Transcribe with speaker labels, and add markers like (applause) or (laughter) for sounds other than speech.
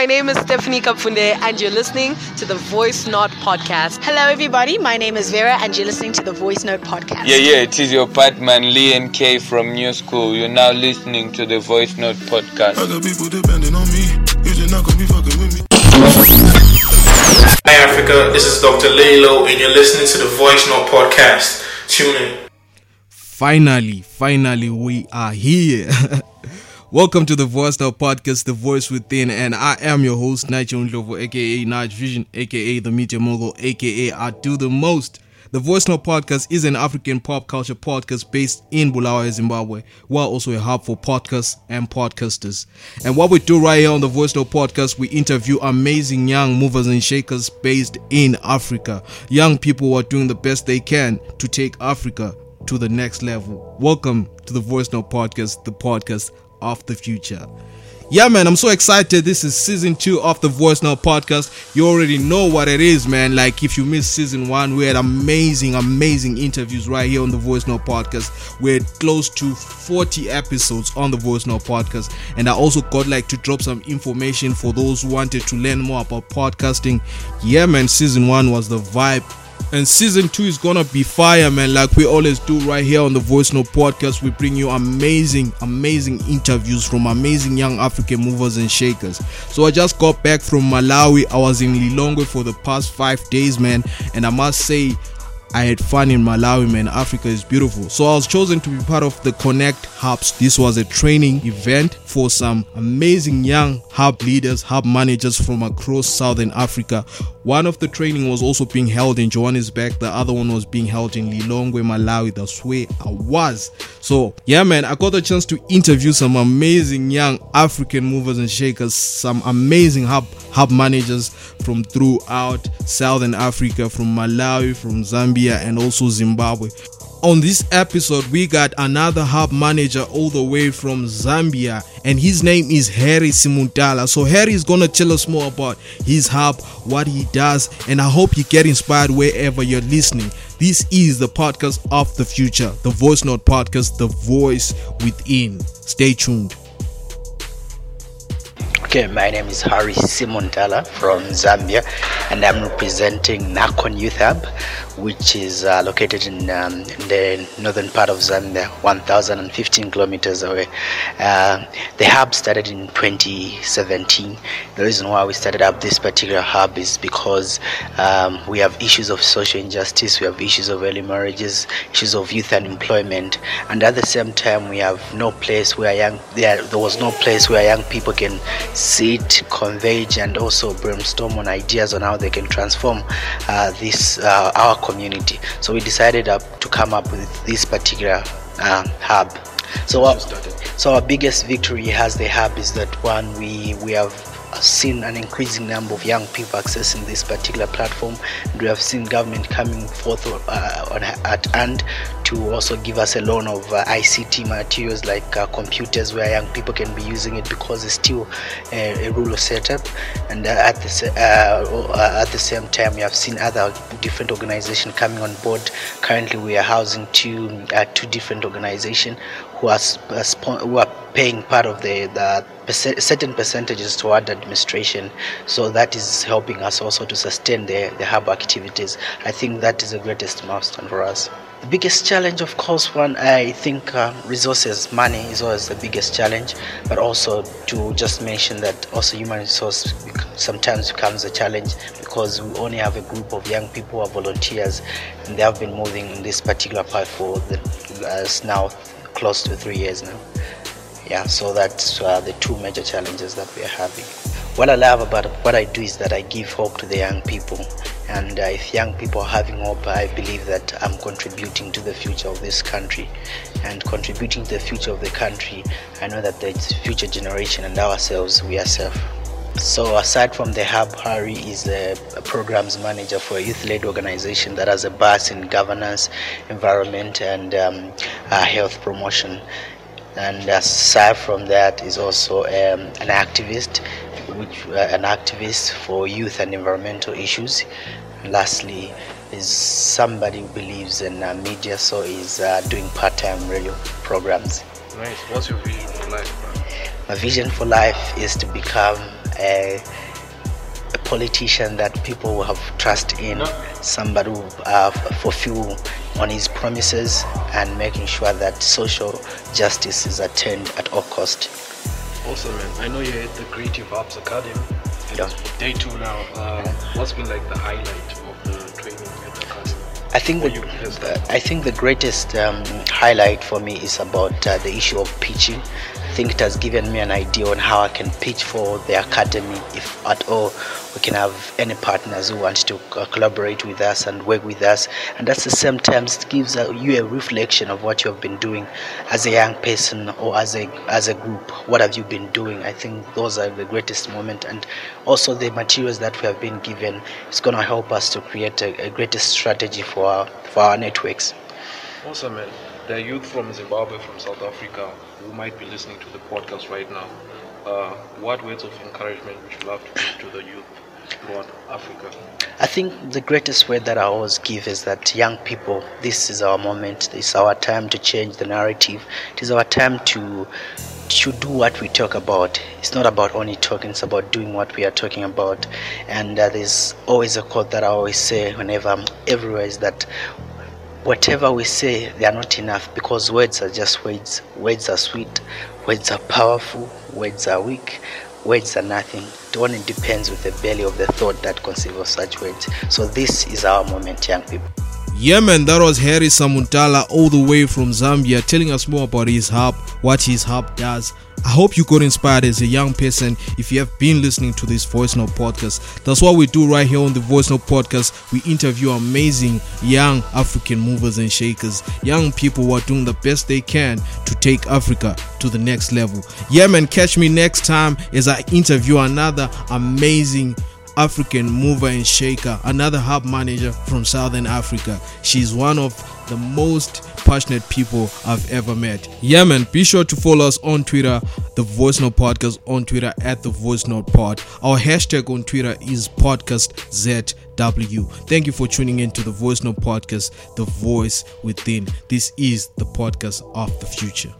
Speaker 1: Hi, my name is Stephanie Kapfunde, and you're listening to the Voice Note podcast.
Speaker 2: Hello, everybody. My name is Vera, and you're listening to the Voice Note podcast.
Speaker 3: Yeah, yeah, it is your partman Lee and Kay from New School. You're now listening to the Voice Note podcast.
Speaker 4: I got people depending on me. You just not gonna be fucking with me.
Speaker 5: Hi Africa, this is Dr. Lalo, and you're listening to the Voice Note podcast. Tune in.
Speaker 6: Finally, finally, we are here. (laughs) Welcome to the Voice Note podcast, The Voice Within, and I am your host, Nigel Ndlovu, aka Nige Vision, aka The Media Mogul, aka I Do the Most. The Voice Note podcast is an African pop culture podcast based in Bulawayo, Zimbabwe, while also a hub for podcasts and podcasters. And what we do right here on the Voice Note podcast, we interview amazing young movers and shakers based in Africa. Young people who are doing the best they can to take Africa to the next level. Welcome to the Voice Note podcast, the podcast of the future. Yeah, man, I'm so excited. This is season two of the Voice Note podcast. You already know what it is, man. Like, if you missed season one, we had amazing, amazing interviews right here on the Voice Note podcast. We had close to 40 episodes on the Voice Note podcast. And I also got like to drop some information for those who wanted to learn more about podcasting. Yeah, man, season one was the vibe and season two is gonna be fire, man. Like we always do right here on the Voice Note podcast. We bring you amazing, amazing interviews from amazing young African movers and shakers. So I just got back from Malawi. I was in Lilongwe for the past five days, man. And I must say, I had fun in Malawi, man. Africa is beautiful. So I was chosen to be part of the Connect Hubs. This was a training event for some amazing young hub leaders, hub managers from across Southern Africa. One of the training was also being held in Johannesburg. The other one was being held in Lilongwe, Malawi. That's where I was. So yeah, man, I got the chance to interview some amazing young African movers and shakers, some amazing hub hub managers from throughout Southern Africa, from Malawi, from Zambia, and also Zimbabwe. On this episode, we got another hub manager all the way from Zambia, and his name is Harry Simuntala. So, Harry is gonna tell us more about his hub, what he does, and I hope you get inspired wherever you're listening. This is the podcast of the future, the Voice Note podcast, the voice within. Stay tuned.
Speaker 7: Okay, my name is Harry Simuntala from Zambia, and I'm representing Nakon Youth Hub, which is uh, located in, um, in, the northern part of Zambia, 1,015 kilometers away. Uh, the hub started in 2017. The reason why we started up this particular hub is because um, we have issues of social injustice, we have issues of early marriages, issues of youth unemployment, and at the same time, we have no place where young there, there was no place where young people can sit, converge, and also brainstorm on ideas on how they can transform uh, this uh, our community. So we decided uh, to come up with this particular uh, hub. So our, so our biggest victory as the hub is that one we we have seen an increasing number of young people accessing this particular platform and we have seen government coming forth uh, on, at hand to also give us a loan of uh, ICT materials like uh, computers where young people can be using it because it's still a, a rural setup. And uh, at the uh, at the same time we have seen other different organizations coming on board. Currently we are housing two uh, two different organizations who are who are paying part of the, the certain percentages toward administration so that is helping us also to sustain the, the hub activities. I think that is the greatest milestone for us. The biggest challenge of course one i think uh, resources money is always the biggest challenge but also to just mention that also human resource sometimes becomes a challenge because we only have a group of young people who are volunteers and they have been moving in this particular path for the, uh, now close to three years now yeah so that's uh, the two major challenges that we are having. What i love about what i do is that i give hope to the young people. And uh, if young people are having hope i believe that i'm contributing to the future of this country. And contributing to the future of the country i know that the future generation and ourselves we are safe so aside from the hub, Harry is a, programs manager for a youth-led organization that has a base in governance, environment, and um, uh, health promotion. And aside from that, is also um, an activist, which uh, an activist for youth and environmental issues. And lastly, is somebody who believes in uh, media, so is uh, doing part-time radio programs.
Speaker 5: Nice. What's your vision for life, man?
Speaker 7: My vision for life is to become a, a politician that people will have trust in, somebody who uh, fulfill on his promises and making sure that social justice is attained at all cost.
Speaker 8: Awesome, man. I know you're at the Creative Arts Academy.
Speaker 7: Yeah.
Speaker 8: it's Day two now. Uh, what's been like the highlight of the training at the academy?
Speaker 7: I think the, uh, I think the greatest um, highlight for me is about uh, the issue of pitching. I think it has given me an idea on how I can pitch for the academy, if at all we can have any partners who want to uh, collaborate with us and work with us. And at the same time, it gives uh, you a reflection of what you have been doing as a young person or as a as a group. What have you been doing? I think those are the greatest moment, and also the materials that we have been given is going to help us to create a, a greatest strategy for our, for our networks.
Speaker 8: Awesome, man. There are youth from Zimbabwe, from South Africa, who might be listening to the podcast right now. Uh, what words of encouragement would you love to give to the youth throughout Africa?
Speaker 7: I think the greatest word that I always give is that young people, this is our moment. It's our time to change the narrative. It is our time to to do what we talk about. It's not about only talking; it's about doing what we are talking about. And uh, there's always a quote that I always say whenever I'm everywhere: is that whatever we say, they are not enough because words are just words. Words are sweet, words are powerful, words are weak, words are nothing. It only depends with the belly of the thought that conceives of such words. So this is our moment, young people.
Speaker 6: Yeah, man, that was Harry Simuntala all the way from Zambia telling us more about his hub, what his hub does. I hope you got inspired as a young person if you have been listening to this Voice Note podcast. That's what we do right here on the Voice Note podcast. We interview amazing young African movers and shakers, young people who are doing the best they can to take Africa to the next level. Yeah, man, catch me next time as I interview another amazing African mover and shaker, another hub manager from Southern Africa. She's one of the most passionate people I've ever met. Yeah, man, be sure to follow us on Twitter, the Voice Note Podcast on Twitter at the Voice Note Pod. Our hashtag on Twitter is PodcastZW. Thank you for tuning in to the Voice Note Podcast, the voice within. This is the podcast of the future.